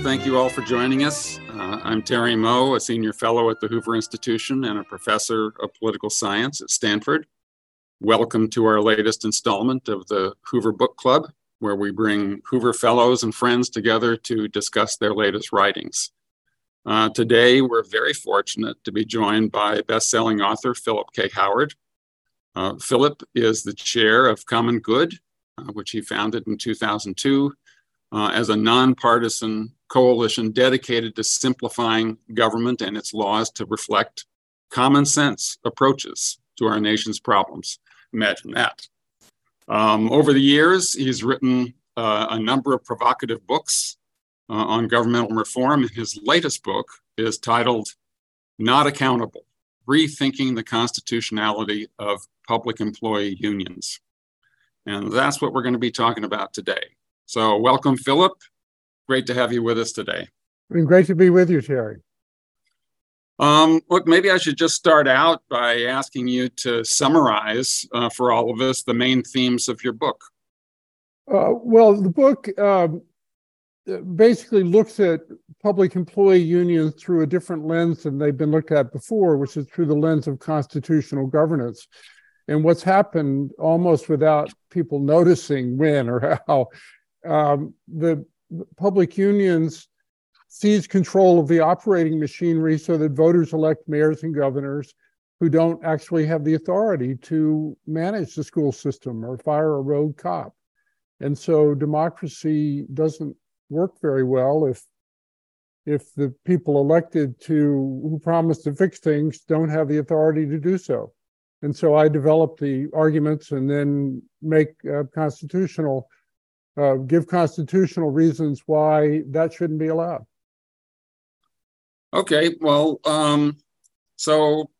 Thank you all for joining us. Uh, I'm Terry Moe, a senior fellow at the Hoover Institution and a professor of political science at Stanford. Welcome to our latest installment of the Hoover Book Club, where we bring Hoover fellows and friends together to discuss their latest writings. Uh, today, we're very fortunate to be joined by best-selling author Philip K. Howard. Uh, Philip is the chair of Common Good, uh, which he founded in 2002 uh, as a nonpartisan coalition dedicated to simplifying government and its laws to reflect common sense approaches to our nation's problems. Imagine that. Um, over the years, he's written uh, a number of provocative books uh, on governmental reform. His latest book is titled Not Accountable Rethinking the Constitutionality of Public Employee Unions. And that's what we're going to be talking about today. So, welcome, Philip. Great to have you with us today. And great to be with you, Terry. Um, look, maybe I should just start out by asking you to summarize uh, for all of us the main themes of your book. Uh, well, the book um, basically looks at public employee unions through a different lens than they've been looked at before, which is through the lens of constitutional governance. And what's happened almost without people noticing when or how um, the public unions seize control of the operating machinery so that voters elect mayors and governors who don't actually have the authority to manage the school system or fire a road cop. And so democracy doesn't work very well if if the people elected to who promise to fix things don't have the authority to do so. And so I develop the arguments and then make uh, constitutional, uh, give constitutional reasons why that shouldn't be allowed. Okay, well, um, so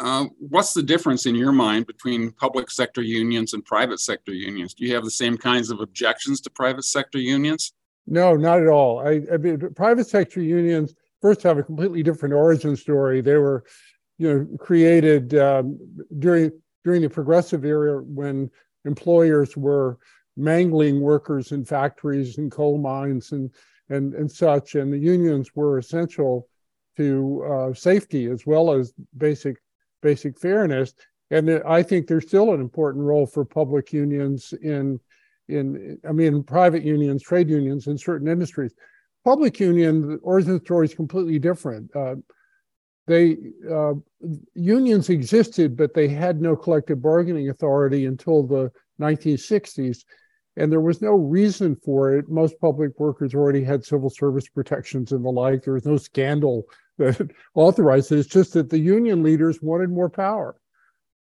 uh, what's the difference in your mind between public sector unions and private sector unions? Do you have the same kinds of objections to private sector unions? No, not at all. I, I mean, private sector unions first have a completely different origin story. They were, you know, created um, during during the progressive era when employers were mangling workers in factories and coal mines and and and such, and the unions were essential to uh, safety as well as basic basic fairness. And I think there's still an important role for public unions in in I mean private unions, trade unions in certain industries. Public union, the origin story is completely different. Uh, they uh, unions existed, but they had no collective bargaining authority until the 1960s, and there was no reason for it. Most public workers already had civil service protections and the like. There was no scandal that authorized it. It's just that the union leaders wanted more power.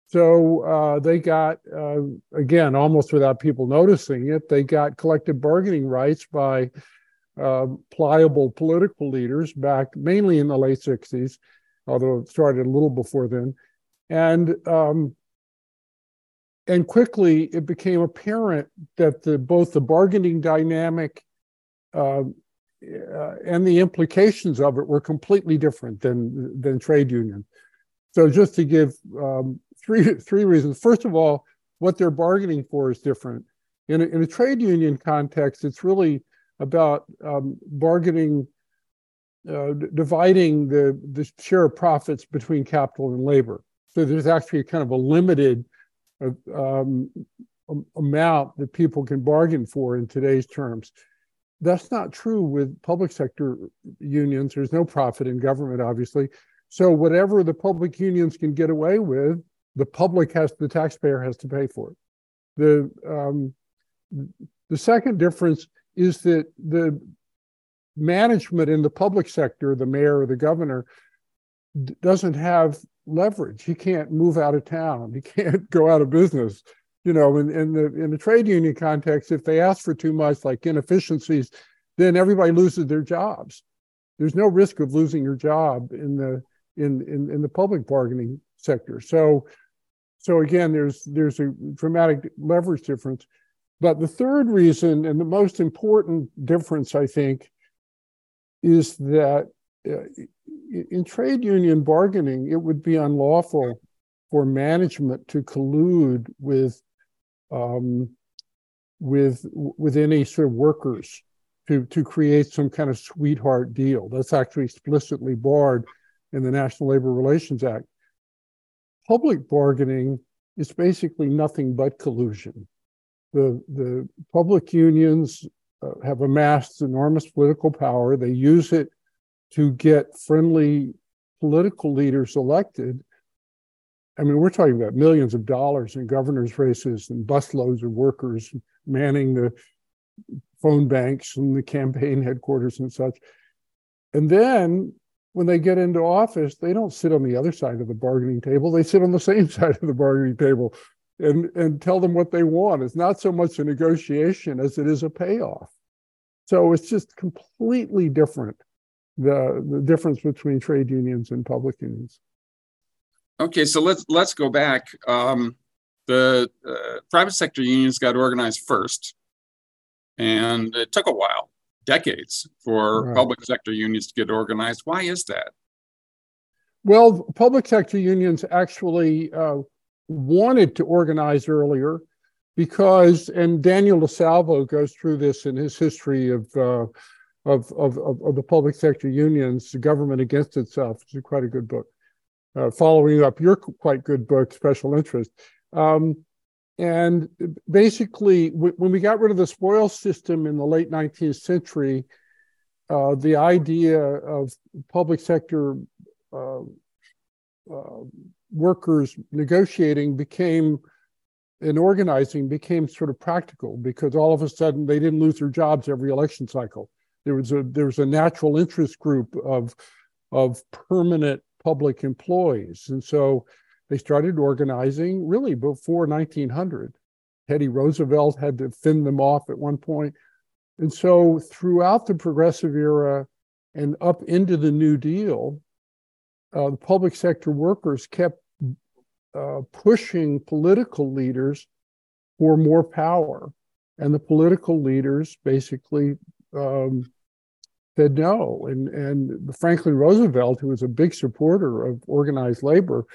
So uh, they got, uh, again, almost without people noticing it, they got collective bargaining rights by uh, pliable political leaders back mainly in the late 60s, although it started a little before then. And um, and quickly it became apparent that the, both the bargaining dynamic uh, uh, and the implications of it were completely different than than trade union. So just to give um, three three reasons. First of all, what they're bargaining for is different. In a, in a trade union context, it's really about um, bargaining, uh, dividing the, the share of profits between capital and labor. So there's actually kind of a limited um, amount that people can bargain for in today's terms. That's not true with public sector unions. There's no profit in government, obviously. So whatever the public unions can get away with, the public has the taxpayer has to pay for it. The um, the second difference is that the management in the public sector, the mayor or the governor, doesn't have leverage. He can't move out of town. He can't go out of business. You know, in, in the in the trade union context, if they ask for too much, like inefficiencies, then everybody loses their jobs. There's no risk of losing your job in the in in, in the public bargaining sector. So so again, there's there's a dramatic leverage difference. But the third reason, and the most important difference, I think, is that uh, in trade union bargaining, it would be unlawful for management to collude with um, with with any sort of workers to, to create some kind of sweetheart deal. That's actually explicitly barred in the National Labor Relations Act. Public bargaining is basically nothing but collusion. The, the public unions uh, have amassed enormous political power. They use it to get friendly political leaders elected. I mean, we're talking about millions of dollars in governor's races and busloads of workers manning the phone banks and the campaign headquarters and such. And then when they get into office, they don't sit on the other side of the bargaining table. They sit on the same side of the bargaining table and, and tell them what they want. It's not so much a negotiation as it is a payoff. So it's just completely different, the, the difference between trade unions and public unions. Okay, so let's let's go back. Um, the uh, private sector unions got organized first, and it took a while, decades, for right. public sector unions to get organized. Why is that? Well, public sector unions actually uh, wanted to organize earlier because, and Daniel DiSalvo goes through this in his history of, uh, of, of, of, the public sector unions, the government against itself. It's quite a good book. Uh, following up your quite good book, Special Interest. Um, and basically, when we got rid of the spoil system in the late 19th century, uh, the idea of public sector uh, uh, workers negotiating became and organizing became sort of practical because all of a sudden they didn't lose their jobs every election cycle. There was a there was a natural interest group of of permanent public employees, and so they started organizing really before 1900. Teddy Roosevelt had to fend them off at one. And so throughout the progressive era and up into the New Deal, uh, the public sector workers kept uh, pushing political leaders for more power. And the political leaders basically um, said no. And, and Franklin Roosevelt, who was a big supporter of organized labor,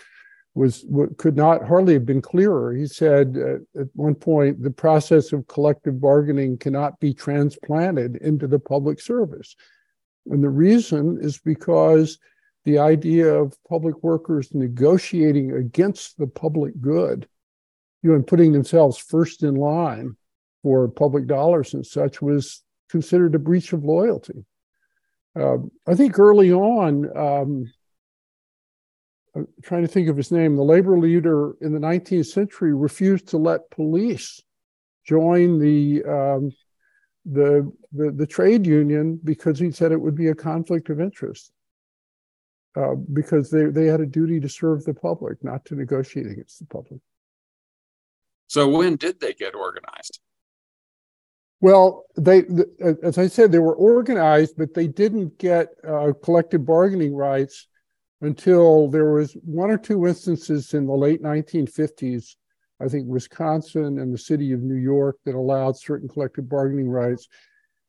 was could not hardly have been clearer. He said uh, at one point, the process of collective bargaining cannot be transplanted into the public service. And the reason is because the idea of public workers negotiating against the public good, you know, and putting themselves first in line for public dollars and such was considered a breach of loyalty. Uh, I think early on, um, I'm trying to think of his name, the labor leader in the 19th century refused to let police join the um, the, the, the trade union because he said it would be a conflict of interest. Uh, because they, they had a duty to serve the public, not to negotiate against the public. So when did they get organized? Well, they, as I said, they were organized, but they didn't get uh, collective bargaining rights until there was one or two instances in the late 1950s, I think Wisconsin and the city of New York that allowed certain collective bargaining rights.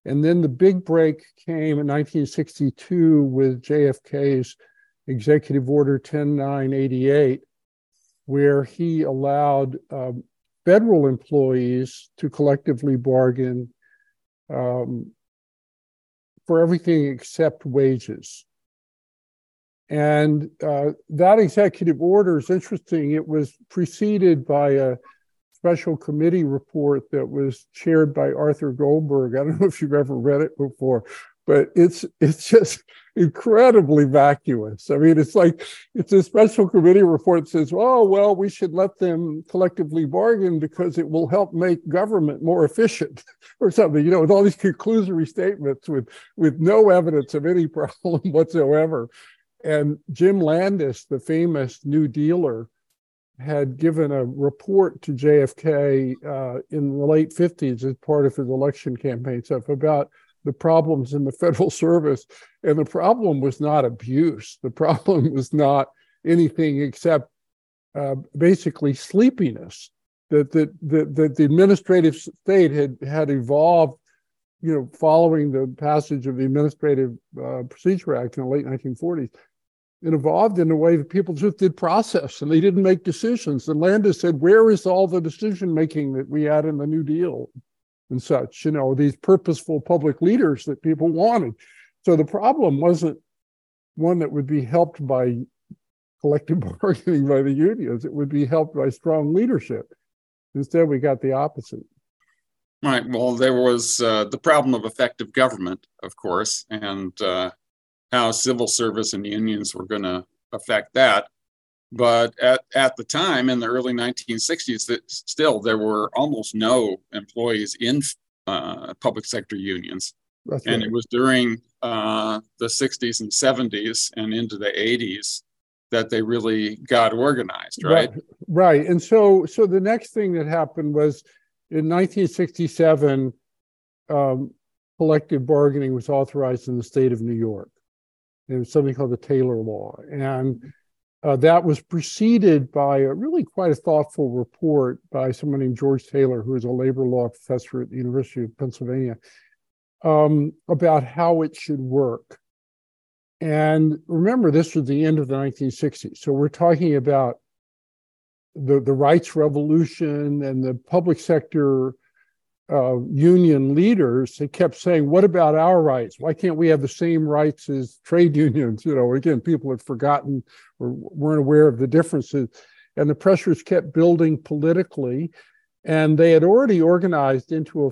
And then the big break came in 1962 with JFK's Executive Order 10988, where he allowed um, federal employees to collectively bargain um, for everything except wages. And uh, that executive order is interesting. It was preceded by a special committee report that was chaired by Arthur Goldberg. I don't know if you've ever read it before, but it's it's just incredibly vacuous. I mean, it's like it's a special committee report that says, "Oh well, we should let them collectively bargain because it will help make government more efficient," or something. You know, with all these conclusory statements with with no evidence of any problem whatsoever. And Jim Landis, the famous New Dealer, had given a report to JFK uh, in the late 50s as part of his election campaign stuff about the problems in the federal service. And the problem was not abuse, the problem was not anything except uh, basically sleepiness. That, that the administrative state had, had evolved you know, following the passage of the Administrative uh, Procedure Act in the late 1940s, it evolved in a way that people just did process and they didn't make decisions. And Landis said, Where is all the decision making that we had in the New Deal? And such, you know, these purposeful public leaders that people wanted. So the problem wasn't one that would be helped by collective bargaining by the unions, it would be helped by strong leadership. Instead, we got the opposite. Right. Well, there was uh, the problem of effective government, of course, and uh, how civil service and unions were going to affect that. But at, at the time in the early 1960s, that still there were almost no employees in uh, public sector unions. That's and it was during uh, the 60s and 70s and into the 80s that they really got organized, right? right? Right. And so, so the next thing that happened was in 1967, um, collective bargaining was authorized in the state of New York. There was something called the Taylor Law, and uh, that was preceded by a really quite a thoughtful report by someone named George Taylor, who is a labor law professor at the University of Pennsylvania, um, about how it should work. And remember, this was the end of the 1960s. So we're talking about the, the rights revolution and the public sector uh, union leaders they kept saying, "What about our rights? Why can't we have the same rights as trade unions?" You know, again, people had forgotten or weren't aware of the differences, and the pressures kept building politically, and they had already organized into a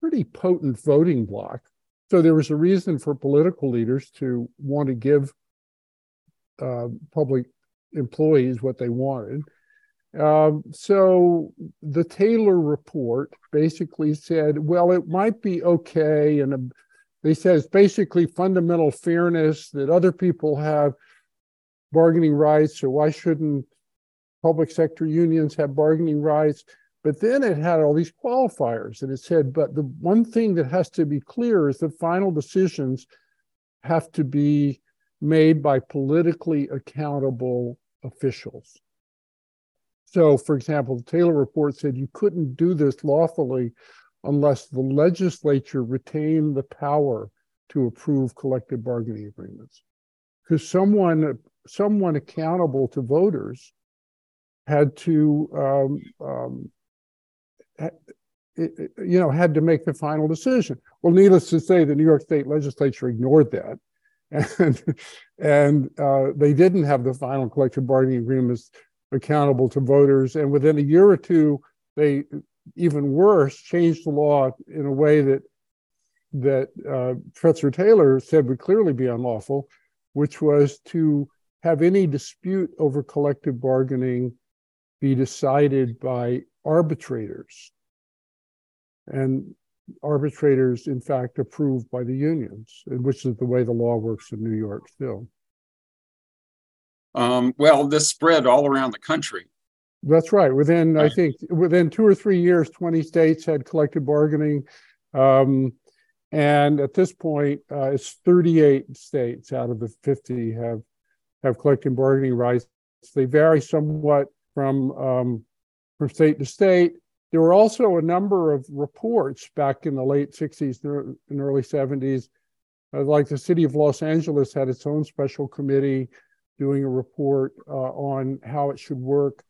pretty potent voting bloc. So there was a reason for political leaders to want to give uh, public employees what they wanted. Um, so the Taylor report basically said, well, it might be okay. And um, they it's basically fundamental fairness that other people have bargaining rights. So why shouldn't public sector unions have bargaining rights? But then it had all these qualifiers and it said, but the one thing that has to be clear is that final decisions have to be made by politically accountable officials. So, for example, the Taylor report said you couldn't do this lawfully unless the legislature retained the power to approve collective bargaining agreements. Because someone, someone accountable to voters had to, um, um, you know, had to make the final decision. Well, needless to say, the New York State legislature ignored that. And, and uh, they didn't have the final collective bargaining agreements accountable to voters. And within a year or two, they even worse changed the law in a way that that uh, Taylor said would clearly be unlawful, which was to have any dispute over collective bargaining be decided by arbitrators. And arbitrators, in fact, approved by the unions, which is the way the law works in New York still. Um, well, this spread all around the country. That's right. Within, right. I think, within two or three years, 20 states had collective bargaining. Um, and at this point, uh, it's 38 states out of the 50 have have collective bargaining rights. They vary somewhat from um, from state to state. There were also a number of reports back in the late 60s and early 70s. Uh, like the city of Los Angeles had its own special committee doing a report uh, on how it should work.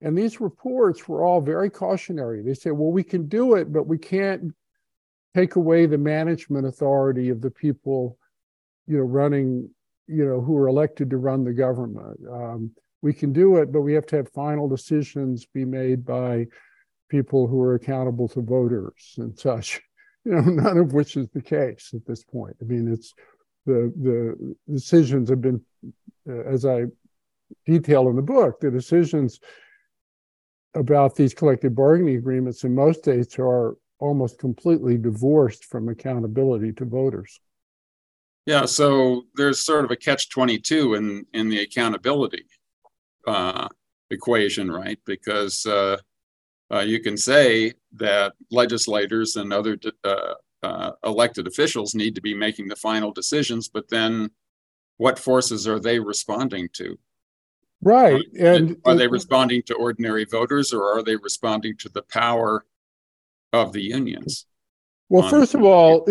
And these reports were all very cautionary. They said, well, we can do it, but we can't take away the management authority of the people, you know, running, you know, who are elected to run the government. Um, we can do it, but we have to have final decisions be made by people who are accountable to voters and such. You know, none of which is the case at this point. I mean, it's the the decisions have been uh, as I detail in the book, the decisions about these collective bargaining agreements in most states are almost completely divorced from accountability to voters. Yeah, so there's sort of a catch 22 in, in the accountability uh, equation, right? Because uh, uh, you can say that legislators and other uh, uh, elected officials need to be making the final decisions, but then what forces are they responding to? Right. And are they responding to ordinary voters or are they responding to the power of the unions? Well, first of all,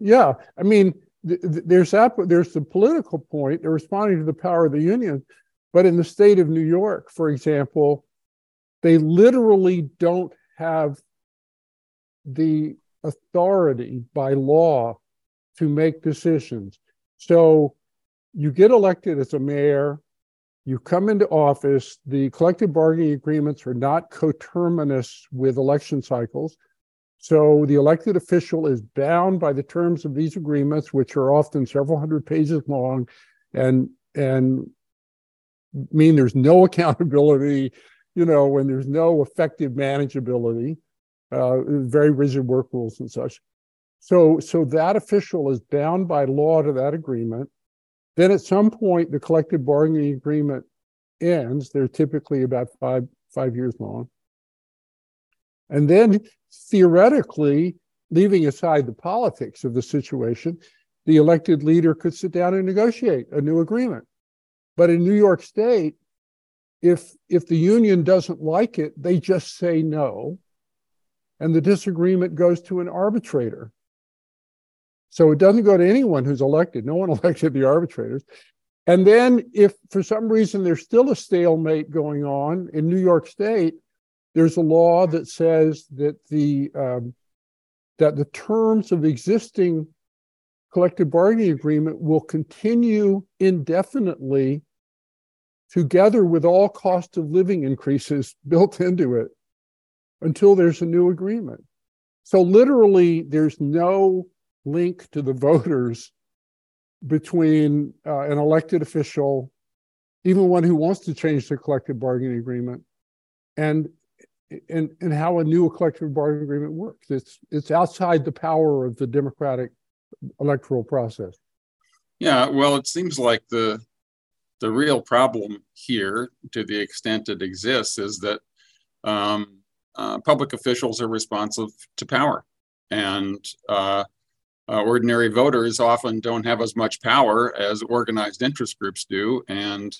yeah, I mean, there's that, there's the political point. They're responding to the power of the union, but in the state of New York, for example, they literally don't have the authority by law to make decisions. So you get elected as a mayor, you come into office, the collective bargaining agreements are not coterminous with election cycles. So the elected official is bound by the terms of these agreements, which are often several hundred pages long and and mean there's no accountability, you know, when there's no effective manageability, uh, very rigid work rules and such. So, so that official is bound by law to that agreement. Then at some point, the collective bargaining agreement ends. They're typically about five five years long. And then theoretically, leaving aside the politics of the situation, the elected leader could sit down and negotiate a new agreement. But in New York State, if if the union doesn't like it, they just say no, and the disagreement goes to an arbitrator. So it doesn't go to anyone who's elected. No one elected the arbitrators. And then, if for some reason there's still a stalemate going on in New York State, there's a law that says that the um, that the terms of existing collective bargaining agreement will continue indefinitely, together with all cost of living increases built into it, until there's a new agreement. So literally, there's no link to the voters between uh, an elected official, even one who wants to change the collective bargaining agreement, and and and how a new collective bargaining agreement works. It's it's outside the power of the democratic electoral process. Yeah, well, it seems like the the real problem here, to the extent it exists, is that um, uh, public officials are responsive to power, and uh, uh, ordinary voters often don't have as much power as organized interest groups do. And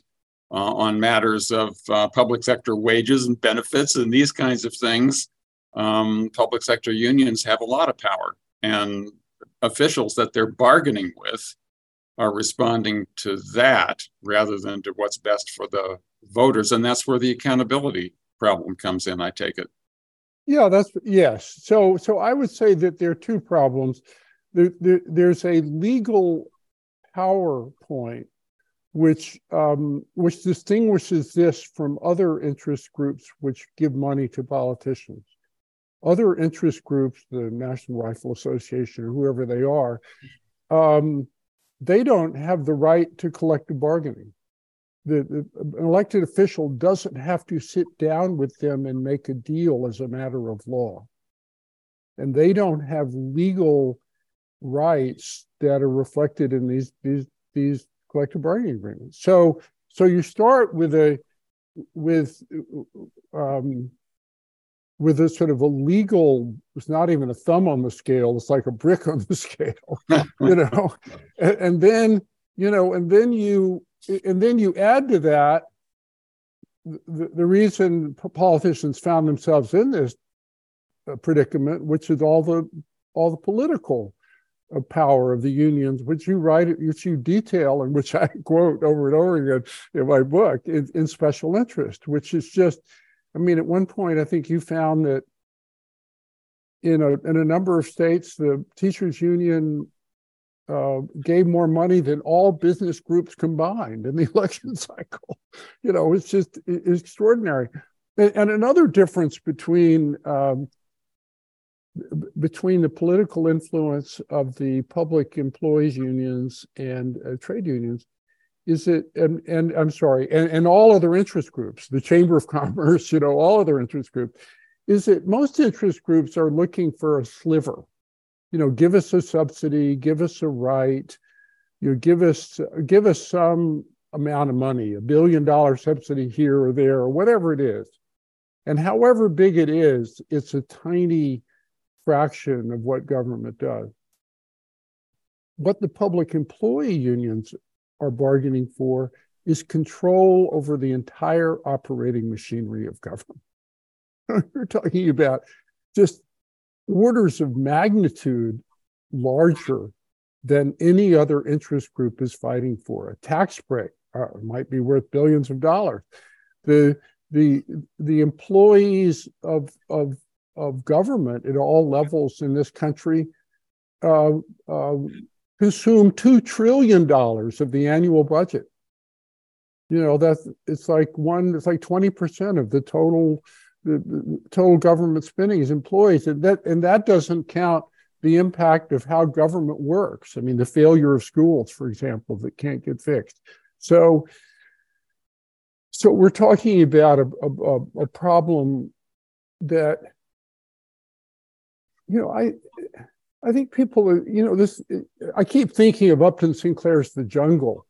uh, on matters of public sector wages and benefits and these kinds of things, um, public sector unions have a lot of power. And officials that they're bargaining with are responding to that rather than to what's best for the voters. And that's where the accountability problem comes in, I take it. Yeah, that's yes. So so I would say that there are two problems there, there, there's a legal power point which um, which distinguishes this from other interest groups which give money to politicians. Other interest groups, the National Rifle Association or whoever they are, um, they don't have the right to collective bargaining. The, the, an elected official doesn't have to sit down with them and make a deal as a matter of law. And they don't have legal rights that are reflected in these these these collective bargaining agreements. So so you start with a with um, with a sort of a legal it's not even a thumb on the scale it's like a brick on the scale you know and, and, then you know and then you and then you add to that the, the reason politicians found themselves in this uh, predicament which is all the all the political power of the unions, which you write, which you detail, and which I quote over and over again in my book, in, in special interest, which is just, I mean, at one point, I think you found that in a in a number of states, the teachers union uh, gave more money than all business groups combined in the election cycle. You know, it's just it's extraordinary. And, and another difference between um, between the political influence of the public employees unions and uh, trade unions is it and, and i'm sorry and, and all other interest groups the chamber of commerce you know all other interest groups is that most interest groups are looking for a sliver you know give us a subsidy give us a right you give us give us some amount of money a billion dollar subsidy here or there or whatever it is and however big it is it's a tiny fraction of what government does. What the public employee unions are bargaining for is control over the entire operating machinery of government. We're talking about just orders of magnitude larger than any other interest group is fighting for. A tax break uh, might be worth billions of dollars. The the the employees of of of government at all levels in this country uh, uh, consume two trillion dollars of the annual budget. You know that's it's like one it's like twenty percent of the total the, the, total government spending is employees, and that and that doesn't count the impact of how government works. I mean, the failure of schools, for example, that can't get fixed. So, so we're talking about a, a, a problem that you know I I think people, you know, this, I keep thinking of Upton Sinclair's The Jungle.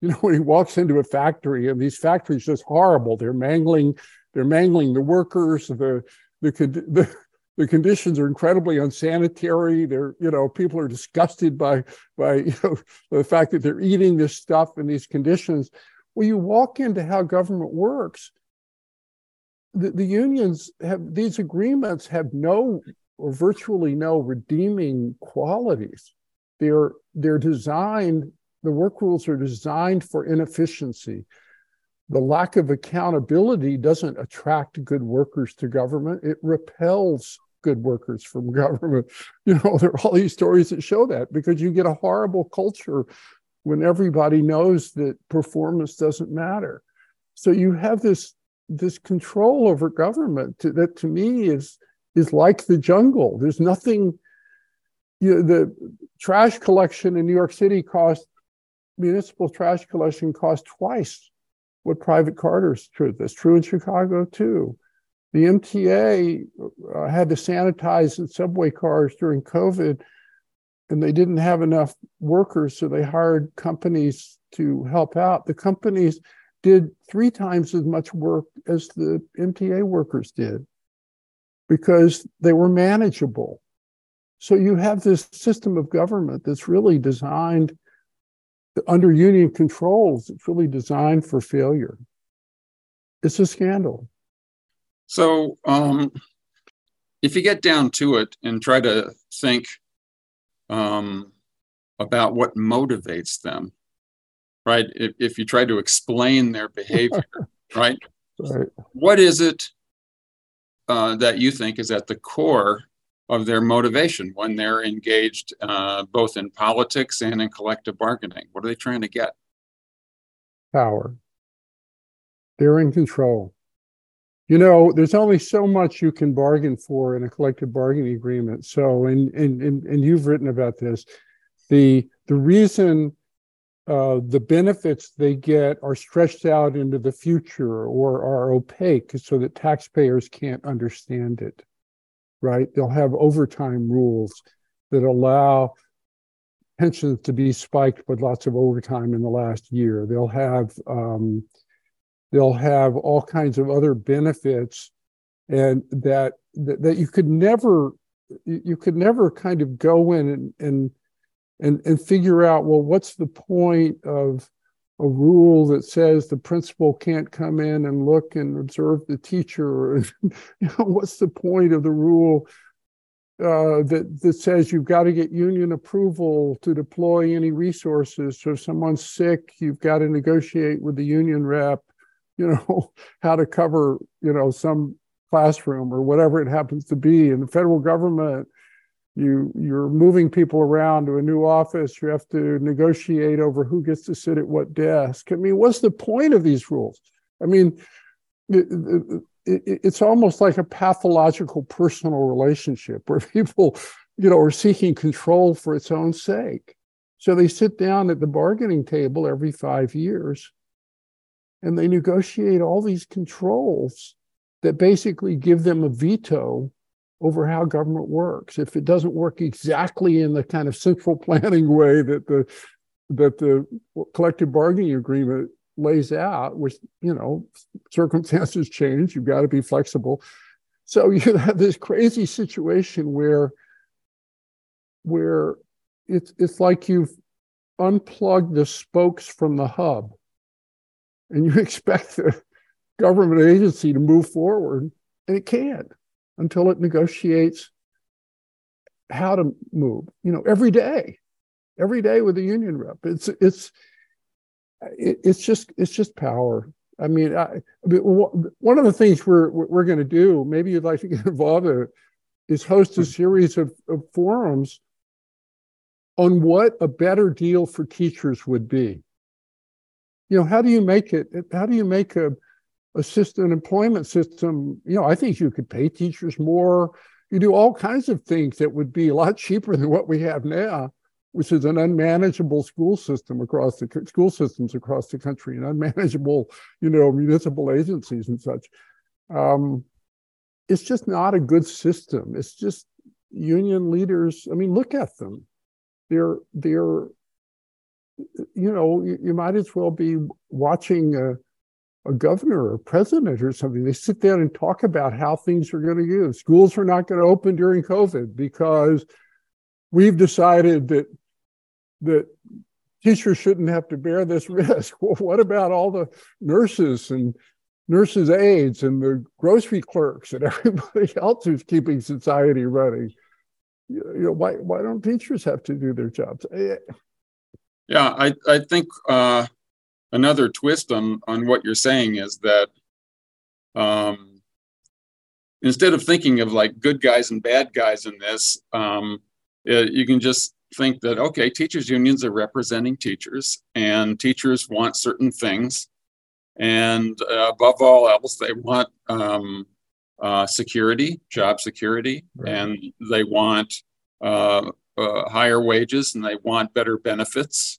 You know, when he walks into a factory and these factories just horrible. They're mangling, they're mangling the workers. The, the, the, the conditions are incredibly unsanitary. They're, you know, people are disgusted by, by, you know, the fact that they're eating this stuff in these conditions. Well, you walk into how government works. The, the unions have these agreements have no or virtually no redeeming qualities. They're they're designed. The work rules are designed for inefficiency. The lack of accountability doesn't attract good workers to government. It repels good workers from government. You know, there are all these stories that show that because you get a horrible culture when everybody knows that performance doesn't matter. So you have this this control over government to, that to me is is like the jungle. There's nothing. You know, the trash collection in New York City cost municipal trash collection cost twice what private Carter's true. That's true in Chicago too. The MTA uh, had to sanitize its subway cars during COVID, and they didn't have enough workers, so they hired companies to help out. The companies did three times as much work as the MTA workers did because they were manageable. So you have this system of government that's really designed under union controls, it's really designed for failure. It's a scandal. So, um, if you get down to it and try to think um, about what motivates them, right? If, if you try to explain their behavior, right? right? What is it uh, that you think is at the core of their motivation when they're engaged uh, both in politics and in collective bargaining? What are they trying to get? Power. They're in control. You know, there's only so much you can bargain for in a collective bargaining agreement. So, and and and, and you've written about this. The the reason uh, the benefits they get are stretched out into the future or are opaque so that taxpayers can't understand it, right? They'll have overtime rules that allow pensions to be spiked with lots of overtime in the last year. They'll have um, they'll have all kinds of other benefits, and that that, that you could never you could never kind of go in and, and and and figure out well what's the point of a rule that says the principal can't come in and look and observe the teacher you know what's the point of the rule uh, that that says you've got to get union approval to deploy any resources? So if someone's sick you've got to negotiate with the union rep you know how to cover you know some classroom or whatever it happens to be. In the federal government you you're moving people around to a new office. You have to negotiate over who gets to sit at what desk. I mean what's the point of these rules? I mean it, it, it's almost like a pathological personal relationship where people you know are seeking control for its own sake. So they sit down at the bargaining table every 5 years and they negotiate all these controls that basically give them a veto over how government works. If it doesn't work exactly in the kind of central planning way that the that the collective bargaining agreement lays out, which you know circumstances change, you've got to be flexible. So you have this crazy situation where where it's it's like you've unplugged the spokes from the hub, and you expect the government agency to move forward, and it can't until it negotiates how to move. You know, every day, every day with the union rep. It's it's it's just it's just power. I mean, I, one of the things we're we're going to do, maybe you'd like to get involved in it, is host a hmm. series of, of forums on what a better deal for teachers would be. You know, how do you make it? How do you make a a system, an employment system? You know, I think you could pay teachers more. You do all kinds of things that would be a lot cheaper than what we have now which is an unmanageable school system across the school systems across the country and unmanageable, you know, municipal agencies and such. Um, it's just not a good system. It's just union leaders. I mean, look at them. They're they're, you know, you, you might as well be watching a, a governor or president or something. They sit down and talk about how things are going to go. Schools are not going to open during COVID because we've decided that that teachers shouldn't have to bear this risk. Well, what about all the nurses and nurses' aides and the grocery clerks and everybody else who's keeping society running? You know, why why don't teachers have to do their jobs? Eh, yeah, I I think uh, another twist on on what you're saying is that um, instead of thinking of like good guys and bad guys in this, um, it, you can just think that okay teachers unions are representing teachers and teachers want certain things and uh, above all else they want um, uh, security job security right. and they want uh, uh, higher wages and they want better benefits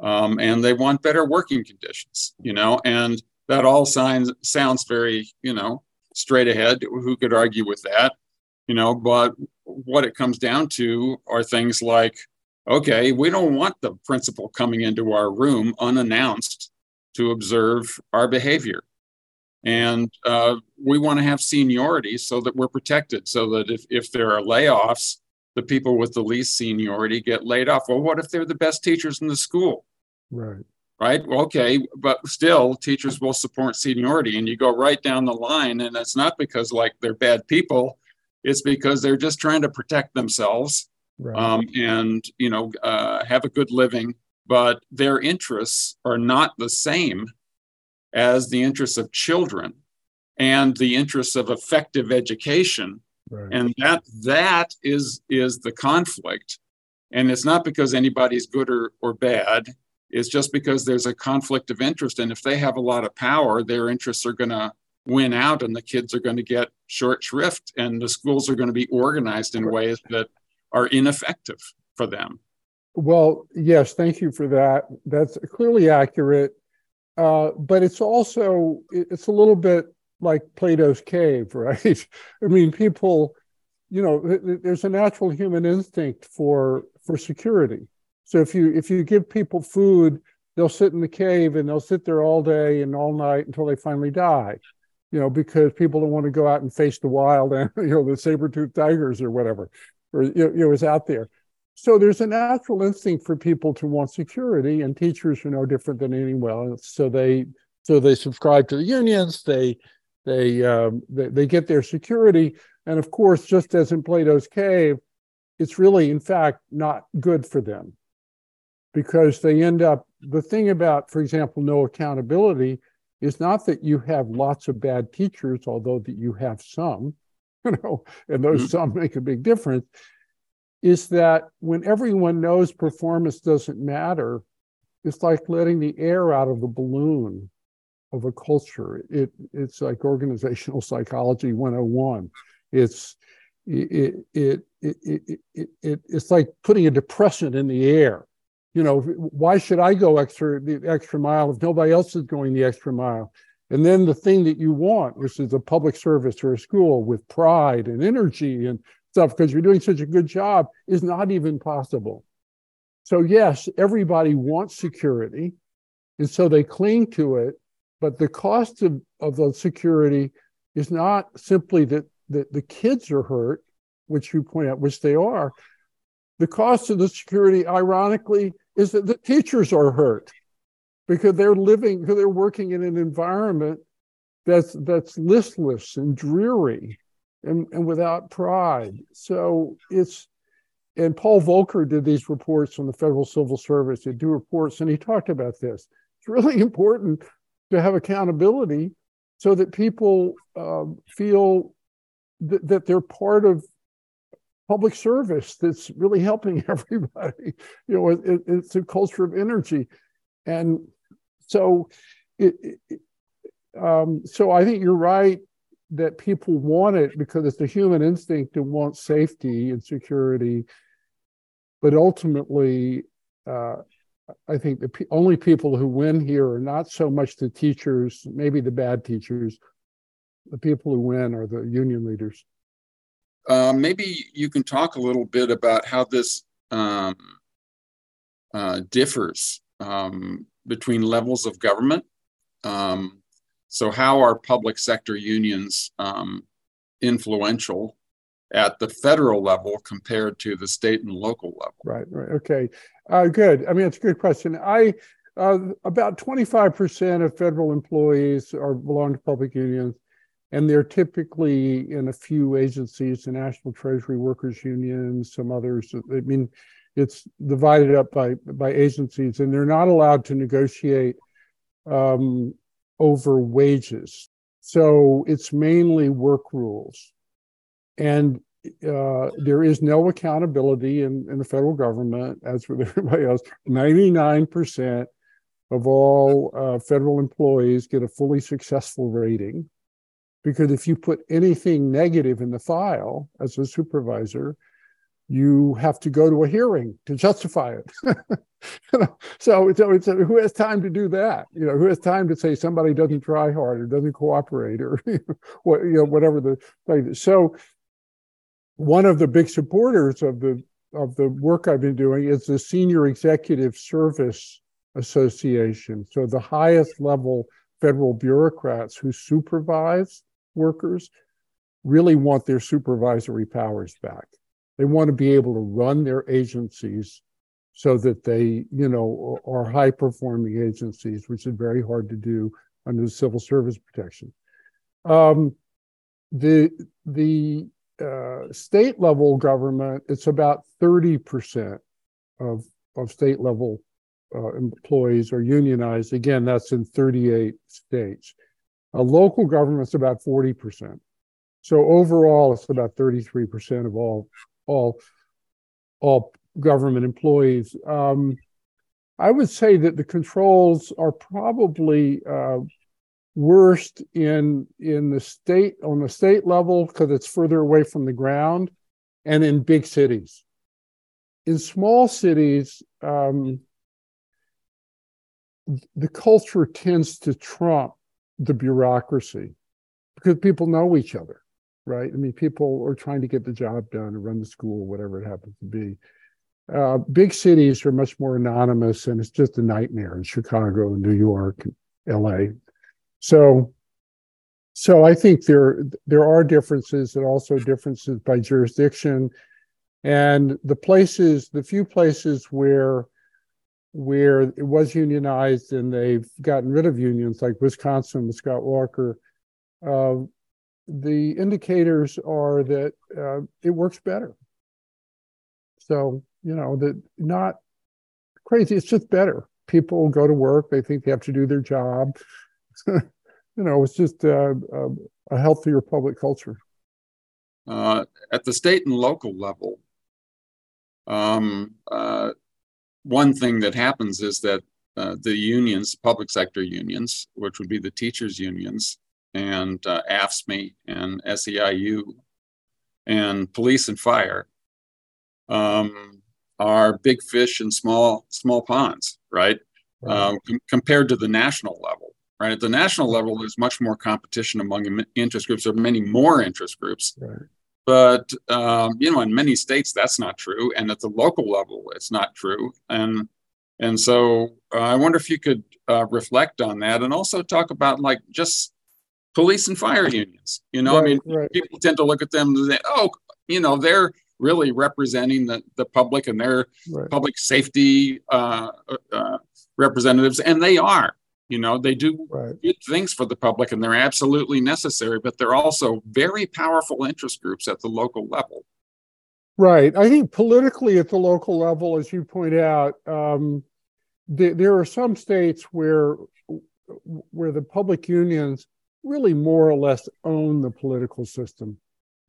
um, and they want better working conditions you know and that all signs, sounds very you know straight ahead. Who could argue with that? You know but what it comes down to are things like okay we don't want the principal coming into our room unannounced to observe our behavior. And uh, we want to have seniority so that we're protected so that if, if there are layoffs the people with the least seniority get laid off. Well what if they're the best teachers in the school? Right. Right? Okay but still teachers will support seniority and you go right down the line and it's not because like they're bad people. It's because they're just trying to protect themselves right. um, and you know uh, have a good living. But their interests are not the same as the interests of children and the interests of effective education right. and that that is is the conflict. And it's not because anybody's good or, or bad. It's just because there's a conflict of interest. And if they have a lot of power their interests are going to win out and the kids are going to get short shrift and the schools are going to be organized in ways that are ineffective for them. Well yes thank you for that. That's clearly accurate. Uh, but it's also it's a little bit like plato's cave right i mean people you know there's a natural human instinct for for security so if you if you give people food they'll sit in the cave and they'll sit there all day and all night until they finally die you know, because people don't want to go out and face the wild and, you know, the saber-toothed tigers or whatever, or, you know, is out there. So there's a natural instinct for people to want security, and teachers are no different than anyone else. So they, so they subscribe to the unions. They, they, um, they, they get their security, and of course, just as in Plato's cave, it's really, in fact, not good for them because they end up. The thing about, for example, no accountability is not that you have lots of bad teachers, although that you have some, you know, and those mm-hmm. some make a big difference, is that when everyone knows performance doesn't matter, it's like letting the air out of the balloon of a culture. It it's like organizational psychology 101. It's it it it, it, it, it it's like putting a depressant in the air you know, why should I go extra the extra mile if nobody else is going the extra mile? And then the thing that you want, which is a public service or a school with pride and energy and stuff, because you're doing such a good job, is not even possible. So, yes, everybody wants security. And so they cling to it. But the cost of, of the security is not simply that, that the kids are hurt, which you point out, which they are. The cost of the security, ironically, is that the teachers are hurt because they're living, because they're working in an environment that's that's listless and dreary and, and without pride. So it's and Paul Volcker did these reports on the Federal Civil Service. He do reports and he talked about this. It's really important to have accountability so that people uh, feel th- that they're part of public service that's really helping everybody. You know, it, it's a culture of energy, and so it, it um, so I think you're right that people want it because it's a human instinct to want safety and security, but ultimately, uh, I think the p- only people who win here are not so much the teachers, maybe the bad teachers. The people who win are the union leaders. Uh, maybe you can talk a little bit about how this um, uh, differs um, between levels of government. Um, so, how are public sector unions um, influential at the federal level compared to the state and local level? Right, right. Okay, uh, good. I mean, it's a good question. I uh, about 25% of federal employees are belong to public unions and they're typically in a few agencies, the National Treasury Workers Union, some others. I mean, it's divided up by by agencies, and they're not allowed to negotiate um, over wages. So it's mainly work rules, and uh, there is no accountability in, in the federal government, as with everybody else. Ninety nine percent of all uh, federal employees get a fully successful rating because if you put anything negative in the file as a supervisor, you have to go to a hearing to justify it. so, so it's, who has time to do that? You know, who has time to say somebody doesn't try hard or doesn't cooperate or you know whatever the thing. So, one of the big supporters of the of the work I've been doing is the Senior Executive Service Association. So the highest level federal bureaucrats who supervise workers really want their supervisory powers back. They want to be able to run their agencies so that they, you know, are high performing agencies, which is very hard to do under the civil service protection. Um, the the uh, state level government, it's about 30% of, of state level uh, employees are unionized. Again, that's in 38 states. A local government's about 40%. So overall, it's about 33% of all all all government employees. Um, I would say that the controls are probably uh, worst in in the state on the state level because it's further away from the ground, and in big cities. In small cities, um, the culture tends to trump the bureaucracy because people know each other, right? I mean, people are trying to get the job done or run the school, whatever it happens to be. Uh, big cities are much more anonymous, and it's just a nightmare in Chicago, and New York, and L.A. So, so I think there there are differences, and also differences by jurisdiction, and the places, the few places where where it was unionized and they've gotten rid of unions, like Wisconsin with Scott Walker, uh, the indicators are that uh, it works better. So, you know, that not crazy, it's just better. People go to work, they think they have to do their job. you know, it's just uh, a, a healthier public culture. Uh, at the state and local level, um, uh, one thing that happens is that uh, the unions, public sector unions, which would be the teachers' unions, and uh, AFSCME and SEIU, and police and fire, um, are big fish in small small ponds, right? right. Um, com- compared to the national level, right? At the national level, there's much more competition among interest groups. There are many more interest groups. Right. But um, you know, in many states, that's not true, and at the local level, it's not true. And and so uh, I wonder if you could uh, reflect on that, and also talk about like just police and fire unions. You know, right, I mean, right. people tend to look at them and say, "Oh, you know, they're really representing the, the public and their right. public safety uh, uh, representatives, and they are. You know, they do right. good things for the public and they're absolutely necessary, but they're also very powerful interest groups at the local level. Right. I think politically at the local level, as you point out, um, th- there are some states where where the public unions really more or less own the political system.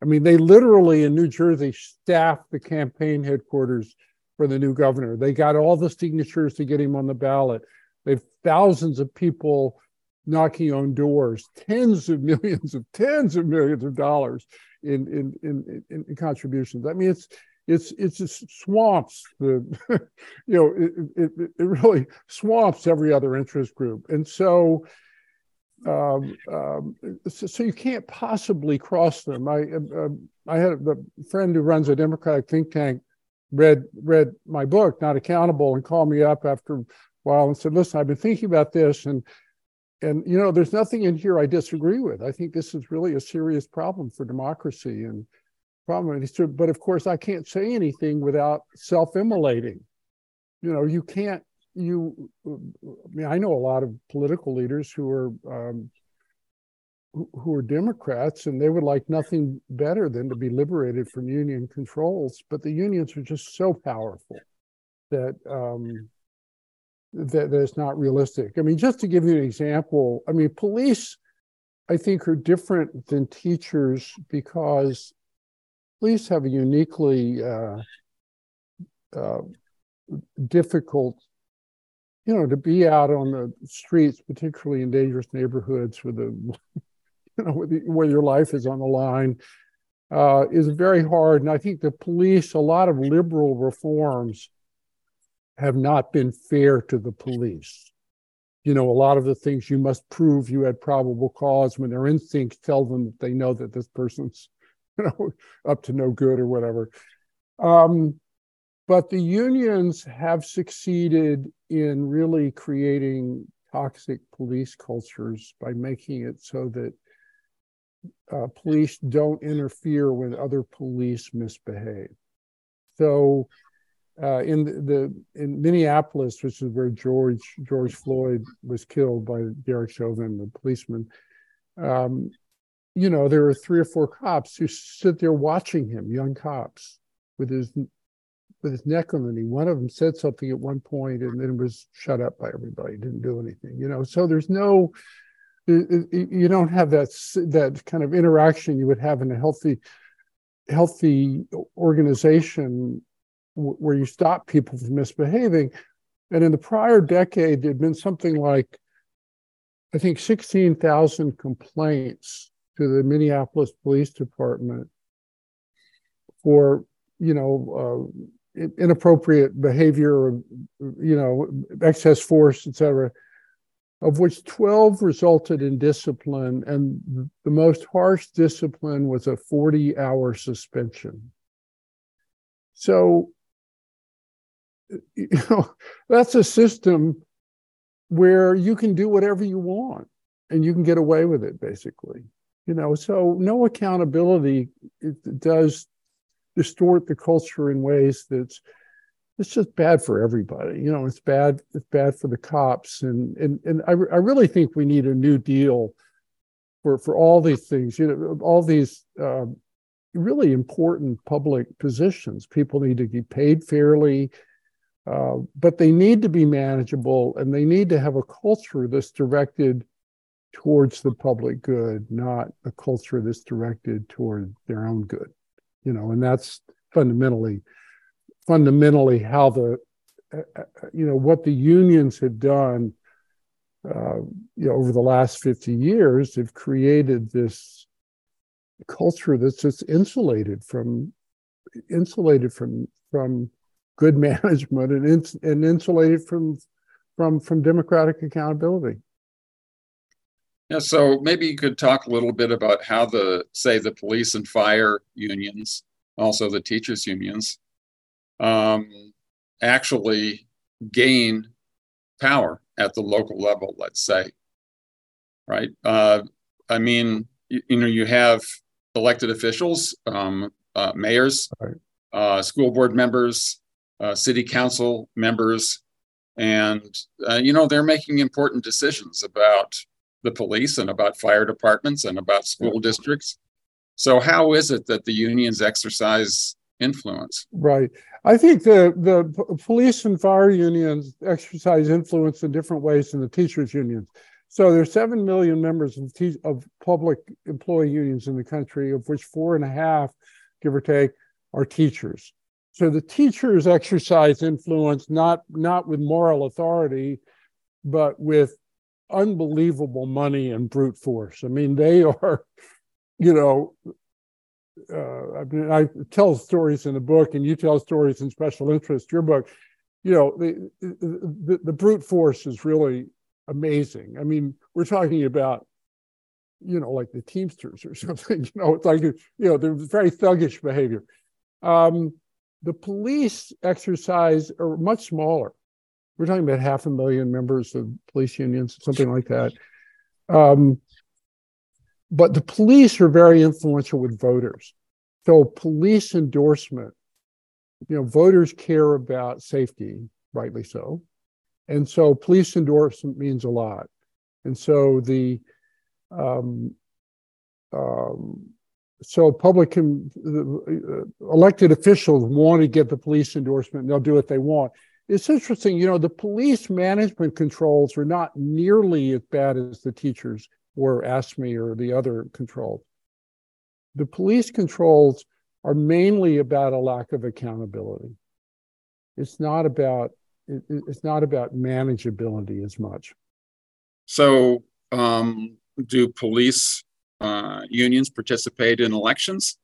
I mean, they literally in New Jersey staff the campaign headquarters for the new governor. They got all the signatures to get him on the ballot. They've thousands of people knocking on doors, tens of millions of tens of millions of dollars in in in, in, in contributions. I mean, it's it's it's just swamps the you know it, it, it really swamps every other interest group, and so. Um, um, so, so, you can't possibly cross them. I uh, I had a friend who runs a Democratic think tank read read my book, Not Accountable, and called me up after while and said, "Listen, I've been thinking about this, and and you know, there's nothing in here I disagree with. I think this is really a serious problem for democracy and problem. But of course, I can't say anything without self-immolating. You know, you can't. You, I mean, I know a lot of political leaders who are um, who are Democrats, and they would like nothing better than to be liberated from union controls. But the unions are just so powerful that um, that, that it's not realistic. I mean, just to give you an example, I mean, police, I think, are different than teachers because police have a uniquely uh, uh, difficult, you know, to be out on the streets, particularly in dangerous neighborhoods with the, you know, where your life is on the line. Uh, is very hard. And I think the police, a lot of liberal reforms have not been fair to the police. You know, a lot of the things you must prove you had probable cause when their instincts tell them that they know that this person's, you know, up to no good or whatever. Um, but the unions have succeeded in really creating toxic police cultures by making it so that uh, police don't interfere when other police misbehave. So uh, in the, in Minneapolis, which is where George George Floyd was killed by Derek Chauvin, the policeman. Um, you know, there were three or four cops who stood there watching him, young cops, with his with his neck on the knee. One of them said something at one point and then was shut up by everybody. Didn't do anything. You know, so there's no, you don't have that that kind of interaction you would have in a healthy healthy organization where you stop people from misbehaving. And in the prior decade, there'd been something like, I think, 16,000 complaints to the Minneapolis Police Department for, you know, uh, inappropriate behavior, you know, excess force, et cetera, of which 12 resulted in discipline. And the most harsh discipline was a 40 hour suspension. So you know, that's a system where you can do whatever you want and you can get away with it, basically. You know, so no accountability it does distort the culture in ways that's it's just bad for everybody. You know, it's bad. It's bad for the cops, and and and I, I really think we need a new deal for for all these things. You know, all these uh, really important public positions. People need to be paid fairly. Uh, but they need to be manageable and they need to have a culture that's directed towards the public good, not a culture that's directed toward their own good. You know, and that's fundamentally fundamentally how the uh, uh you know what the unions have done uh, you know over the last 50 years have created this culture that's just insulated from insulated from from good management and, ins- and insulated from from from democratic accountability. Yeah, so maybe you could talk a little bit about how the say the police and fire unions, also the teachers unions, um, actually gain power at the local level. Let's say, right? Uh, I mean, you, you, know, you have elected officials, um, uh, mayors, right. uh, school board members, uh, city council members, and uh, you know they're making important decisions about the police and about fire departments and about school districts. So how is it that the unions exercise influence? Right. I think the the police and fire unions exercise influence in different ways than the teachers unions. So there's seven million members of, te- of public employee unions in the country, of which four and a half, give or take, are teachers. So the teachers exercise influence not not with moral authority, but with unbelievable money and brute force. I mean, they are, you know, uh, I mean, I tell stories in the book, and you tell stories in special interest. Your book, you know, the, the the brute force is really amazing. I mean, we're talking about, you know, like the Teamsters or something. You know, it's like you know, they're very thuggish behavior. Um, the police exercise are much smaller. We're talking about half a million members of police unions, something like that. Um, but the police are very influential with voters. So police endorsement, you know, voters care about safety, rightly so. And so police endorsement means a lot. And so the um, um, so public can, uh, elected officials want to get the police endorsement and they'll do what they want. It's interesting, you know, the police management controls are not nearly as bad as the teachers or AFSCME or the other controls. The police controls are mainly about a lack of accountability. It's not about it, it's not about manageability as much. So, um, do police uh, unions participate in elections?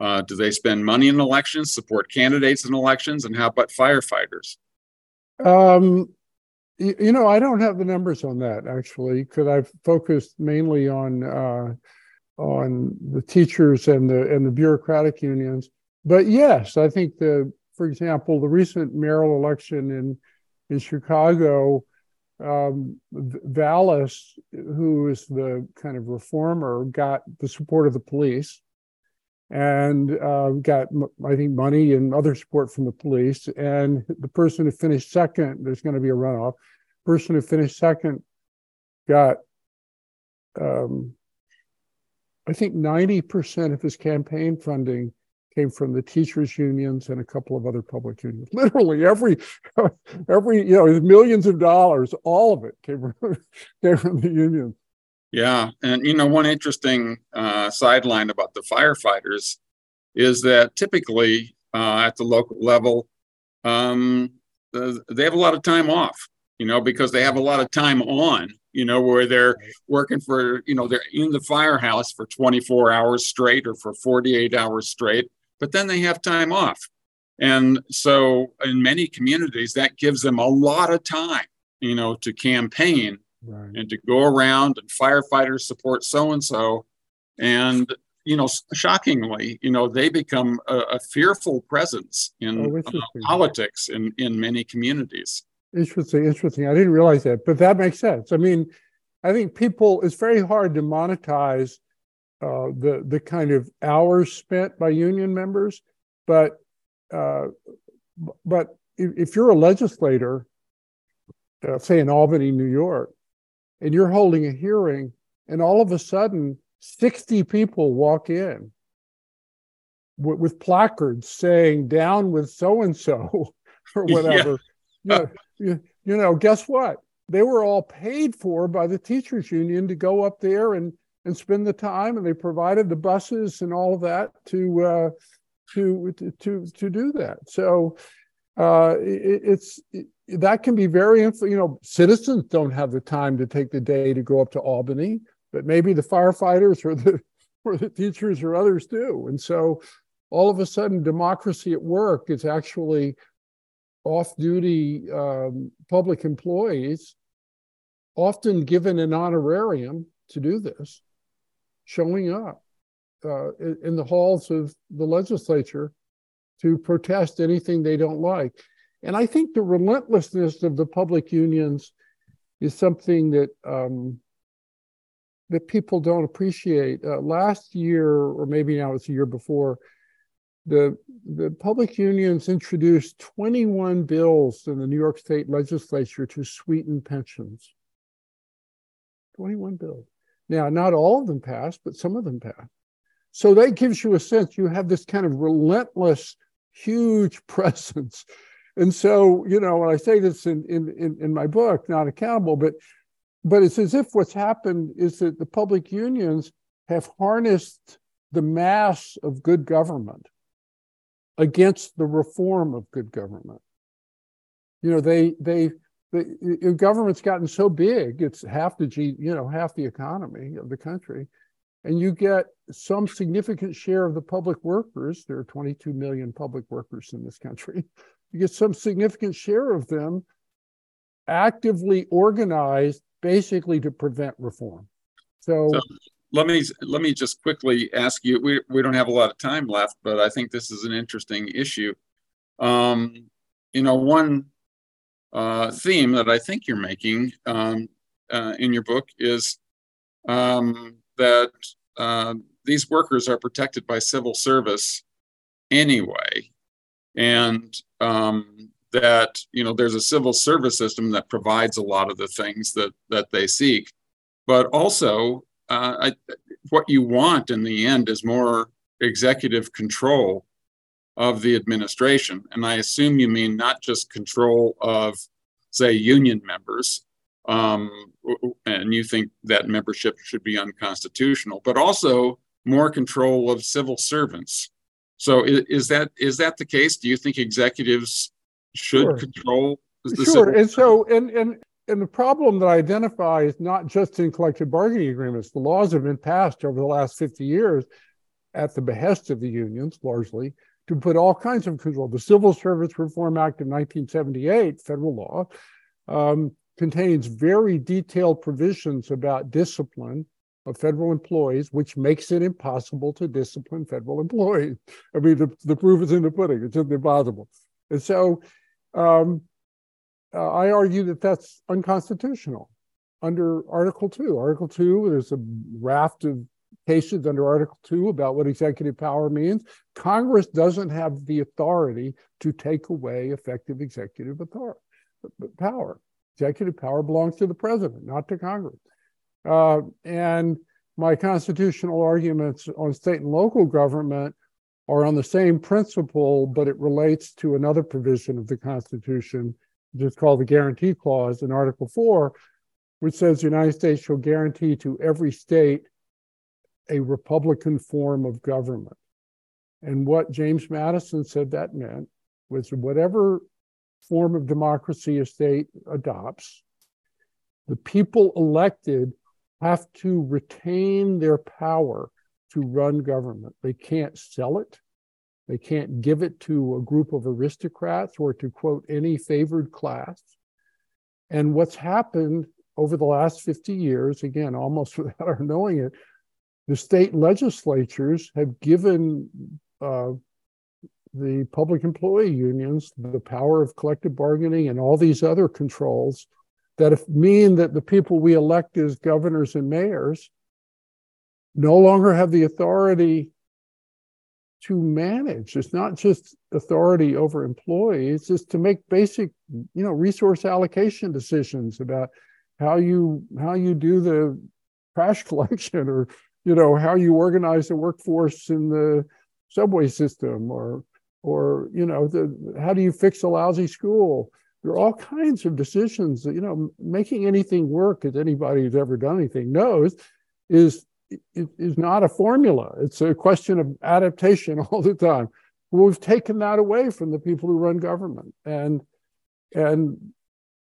Uh, do they spend money in elections, support candidates in elections, and how about firefighters? Um, you, you know, I don't have the numbers on that actually, because I've focused mainly on uh, on the teachers and the and the bureaucratic unions. But yes, I think the, for example, the recent mayoral election in in Chicago um, Vallas, who is the kind of reformer, got the support of the police and uh, got, I think, money and other support from the police. And the person who finished second, there's going to be a runoff. Person who finished second got, um, I think, 90% of his campaign funding came from the teachers unions and a couple of other public unions. Literally every, every you know, millions of dollars, all of it came from, came from the union Yeah, and you know, one interesting uh, sideline about the firefighters is that typically uh, at the local level, um, they have a lot of time off. You know, because they have a lot of time on. You know, where they're working for, you know, they're in the firehouse for 24 hours straight or for 48 hours straight but then they have time off. And so in many communities, that gives them a lot of time, you know, to campaign right. and to go around and firefighters support so and so. And, you know, shockingly, you know, they become a, a fearful presence in oh, uh, politics in, in many communities. Interesting, interesting. I didn't realize that, but that makes sense. I mean, I think people, it's very hard to monetize uh, the the kind of hours spent by union members, but uh, but if, you're a legislator, uh, say in Albany, New York, and you're holding a hearing, and all of a sudden 60 people walk in with, with placards saying "Down with so and so" or whatever. Yeah. you, you know, guess what? They were all paid for by the teachers union to go up there and and spend the time, and they provided the buses and all that to uh, to to to do that. So uh, it, it's it, that can be very you know citizens don't have the time to take the day to go up to Albany, but maybe the firefighters or the or the teachers or others do, and so all of a sudden democracy at work is actually off-duty um, public employees often given an honorarium to do this showing up uh, in the halls of the legislature to protest anything they don't like. And I think the relentlessness of the public unions is something that um, that people don't appreciate. Uh, last year, or maybe now it's a year before, the the public unions introduced 21 bills in the New York State legislature to sweeten pensions. 21 bills. Now, not all of them passed, but some of them passed. So that gives you a sense you have this kind of relentless, huge presence. And so, you know, when I say this in, in, in, my book, Not Accountable, but but it's as if what's happened is that the public unions have harnessed the mass of good government against the reform of good government. You know, they they the government's gotten so big, it's half the G, you know, half the economy of the country. And you get some significant share of the public workers. There are 22 million public workers in this country. You get some significant share of them actively organized basically to prevent reform. So, so, let me let me just quickly ask you. We we don't have a lot of time left, but I think this is an interesting issue. Um, you know, one uh, theme that I think you're making um, uh, in your book is um, that uh, these workers are protected by civil service anyway, and um, that you know there's a civil service system that provides a lot of the things that that they seek, but also uh, I, what you want in the end is more executive control of the administration. And I assume you mean not just control of, say, union members, um, and you think that membership should be unconstitutional, but also more control of civil servants. So is, is that is that the case? Do you think executives should sure. control the sure. and so and and and the problem that I identify is not just in collective bargaining agreements. The laws have been passed over the last 50 years at the behest of the unions, largely, to put all kinds of control. The Civil Service Reform Act of 1978, federal law, um, contains very detailed provisions about discipline of federal employees, which makes it impossible to discipline federal employees. I mean, the, the proof is in the pudding. It's impossible. And so um, uh, I argue that that's unconstitutional under Article 2. Article 2, there's a raft of cases under Article 2 about what executive power means. Congress doesn't have the authority to take away effective executive authority, power. Executive power belongs to the president, not to Congress. Uh, and my constitutional arguments on state and local government are on the same principle, but it relates to another provision of the Constitution, which is called the Guarantee Clause in Article 4, which says the United States shall guarantee to every state a Republican form of government. And what James Madison said that meant was whatever form of democracy a state adopts, the people elected have to retain their power to run government. They can't sell it. They can't give it to a group of aristocrats or to quote any favored class. And what's happened over the last 50 years, again, almost without our knowing it, the state legislatures have given uh, the public employee unions the power of collective bargaining and all these other controls that mean that the people we elect as governors and mayors no longer have the authority to manage. It's not just authority over employees, it's to make basic, you know, resource allocation decisions about how you how you do the trash collection or you know how you organize the workforce in the subway system or or you know the, how do you fix a lousy school there are all kinds of decisions that you know making anything work as anybody who's ever done anything knows is is not a formula. It's a question of adaptation all the time. We've taken that away from the people who run government, and and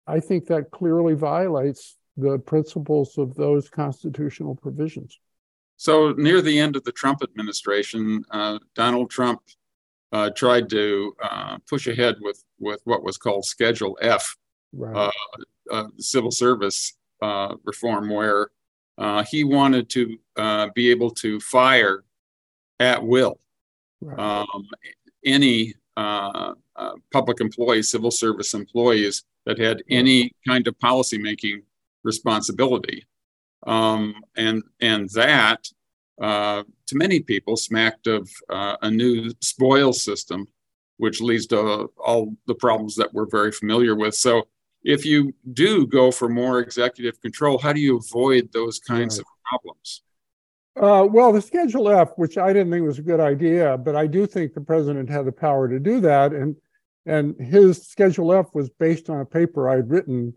I think that clearly violates the principles of those constitutional provisions. So near the end of the Trump administration, uh, Donald Trump uh, tried to uh, push ahead with with what was called Schedule F, right. Uh, uh, civil service uh, reform, where uh, he wanted to uh, be able to fire at will right. um, any uh, uh public employees, civil service employees that had any kind of policymaking responsibility. Um, and, and that, uh, to many people, smacked of uh, a new spoil system, which leads to all the problems that we're very familiar with. So if you do go for more executive control, how do you avoid those kinds right. of problems? Uh, well, the Schedule F, which I didn't think was a good idea, but I do think the president had the power to do that, and and his Schedule F was based on a paper I'd written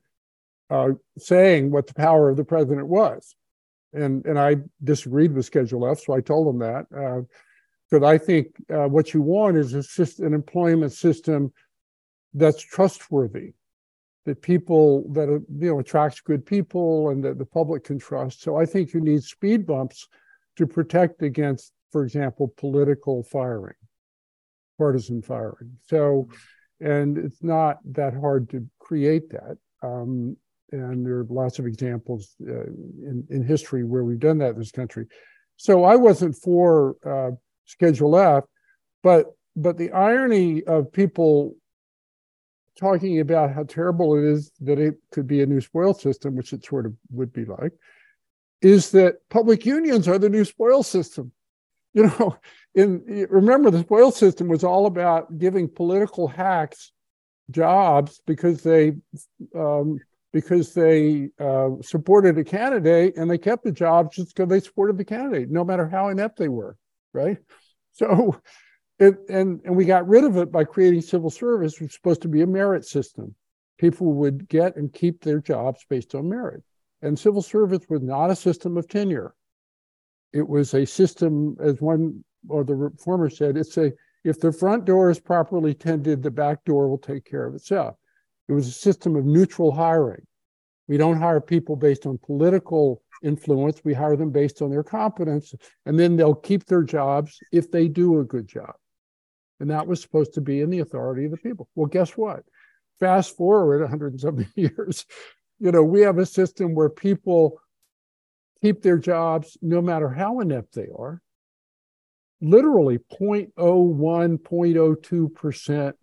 uh, saying what the power of the president was. And, and I disagreed with Schedule F, so I told them that. Because uh, I think uh, what you want is a system, an employment system that's trustworthy, that people that are, you know attracts good people and that the public can trust. So I think you need speed bumps to protect against, for example, political firing, partisan firing. So, and it's not that hard to create that. Um, and there are lots of examples uh, in, in history where we've done that in this country. So I wasn't for uh, Schedule F, but but the irony of people talking about how terrible it is that it could be a new spoil system, which it sort of would be like, is that public unions are the new spoil system. You know, in remember the spoil system was all about giving political hacks jobs because they um, because they uh, supported a candidate and they kept the jobs just because they supported the candidate, no matter how inept they were, right? So, it, and and we got rid of it by creating civil service, which was supposed to be a merit system. People would get and keep their jobs based on merit, and civil service was not a system of tenure. It was a system, as one or the reformer said, it's a if the front door is properly tended, the back door will take care of itself. It was a system of neutral hiring. We don't hire people based on political influence. We hire them based on their competence, and then they'll keep their jobs if they do a good job. And that was supposed to be in the authority of the people. Well, guess what? Fast forward 170 years, you know, we have a system where people keep their jobs no matter how inept they are. Literally 0.01, 0.02%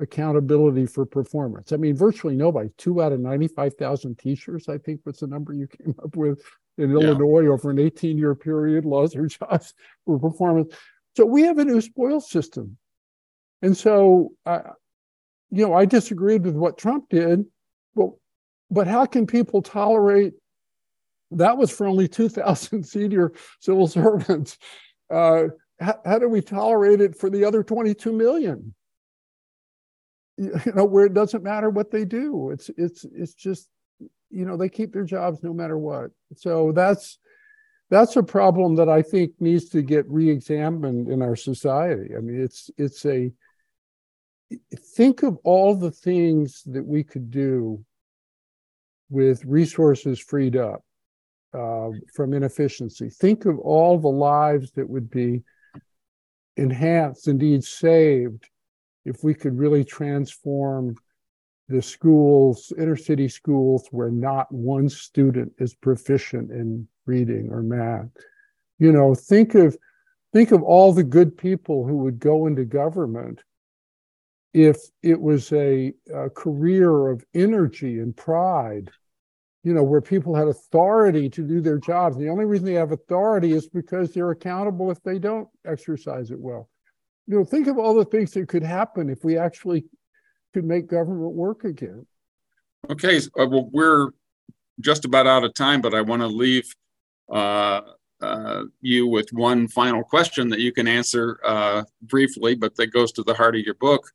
accountability for performance. I mean, virtually nobody. Two out of 95,000 teachers, I think was the number you came up with in yeah. Illinois over an 18 year period, lost their jobs for performance. So we have a new spoil system. And so, uh, you know, I disagreed with what Trump did. Well, but how can people tolerate that was for only 2,000 senior civil servants. Uh, how, how do we tolerate it for the other 22 million? you know where it doesn't matter what they do. It's it's it's just you know they keep their jobs no matter what. So that's that's a problem that i think needs to get re-examined in our society. I mean it's it's a think of all the things that we could do with resources freed up uh, from inefficiency. Think of all the lives that would be enhanced indeed saved if we could really transform the schools, inner city schools, where not one student is proficient in reading or math. You know, think of think of all the good people who would go into government if it was a, a career of energy and pride you know, where people had authority to do their jobs. The only reason they have authority is because they're accountable if they don't exercise it well you know, think of all the things that could happen if we actually could make government work again. Okay, uh, well, we're just about out of time, but I want to leave uh, uh, you with one final question that you can answer uh, briefly, but that goes to the heart of your book.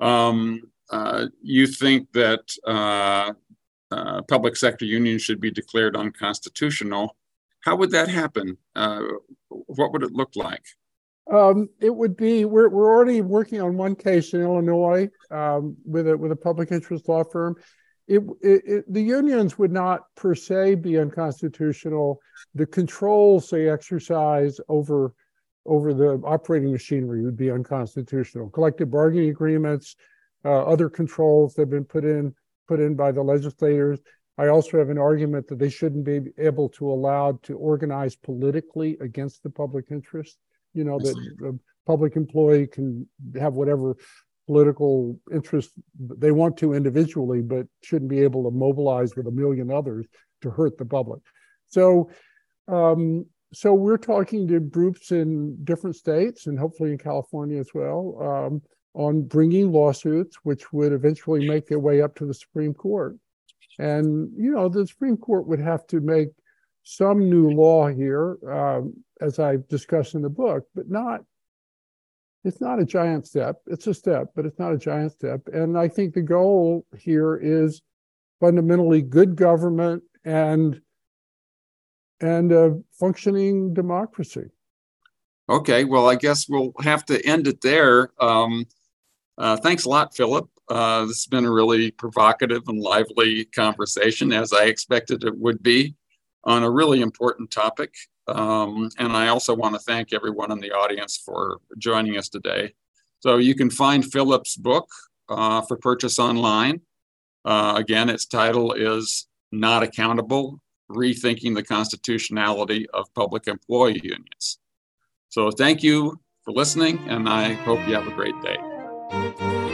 Um, uh, you think that uh, public sector unions should be declared unconstitutional. How would that happen? what would it look like? Um, it would be we're we're already working on one case in Illinois um, with a with a public interest law firm. It, it, it, the unions would not per se be unconstitutional. The controls they exercise over over the operating machinery would be unconstitutional. Collective bargaining agreements, uh, other controls that have been put in put in by the legislators. I also have an argument that they shouldn't be able to allowed to organize politically against the public interest you know that a public employee can have whatever political interest they want to individually, but shouldn't be able to mobilize with a million others to hurt the public. So, um, so we're talking to groups in different states and hopefully in California as well um, on bringing lawsuits, which would eventually make their way up to the Supreme Court. And you know, the Supreme Court would have to make some new law here, um, as I've discussed in the book, but not. It's not a giant step. It's a step, but it's not a giant step. And I think the goal here is fundamentally good government and and a functioning democracy. Okay, well, I guess we'll have to end it there. Um, uh, thanks a lot, Philip. Uh, this has been a really provocative and lively conversation, as I expected it would be, on a really important topic. Um, and I also want to thank everyone in the audience for joining us today. So you can find Philip's book uh, for purchase online. Uh, again, its title is Not Accountable Rethinking the Constitutionality of Public Employee Unions. So thank you for listening, and I hope you have a great day.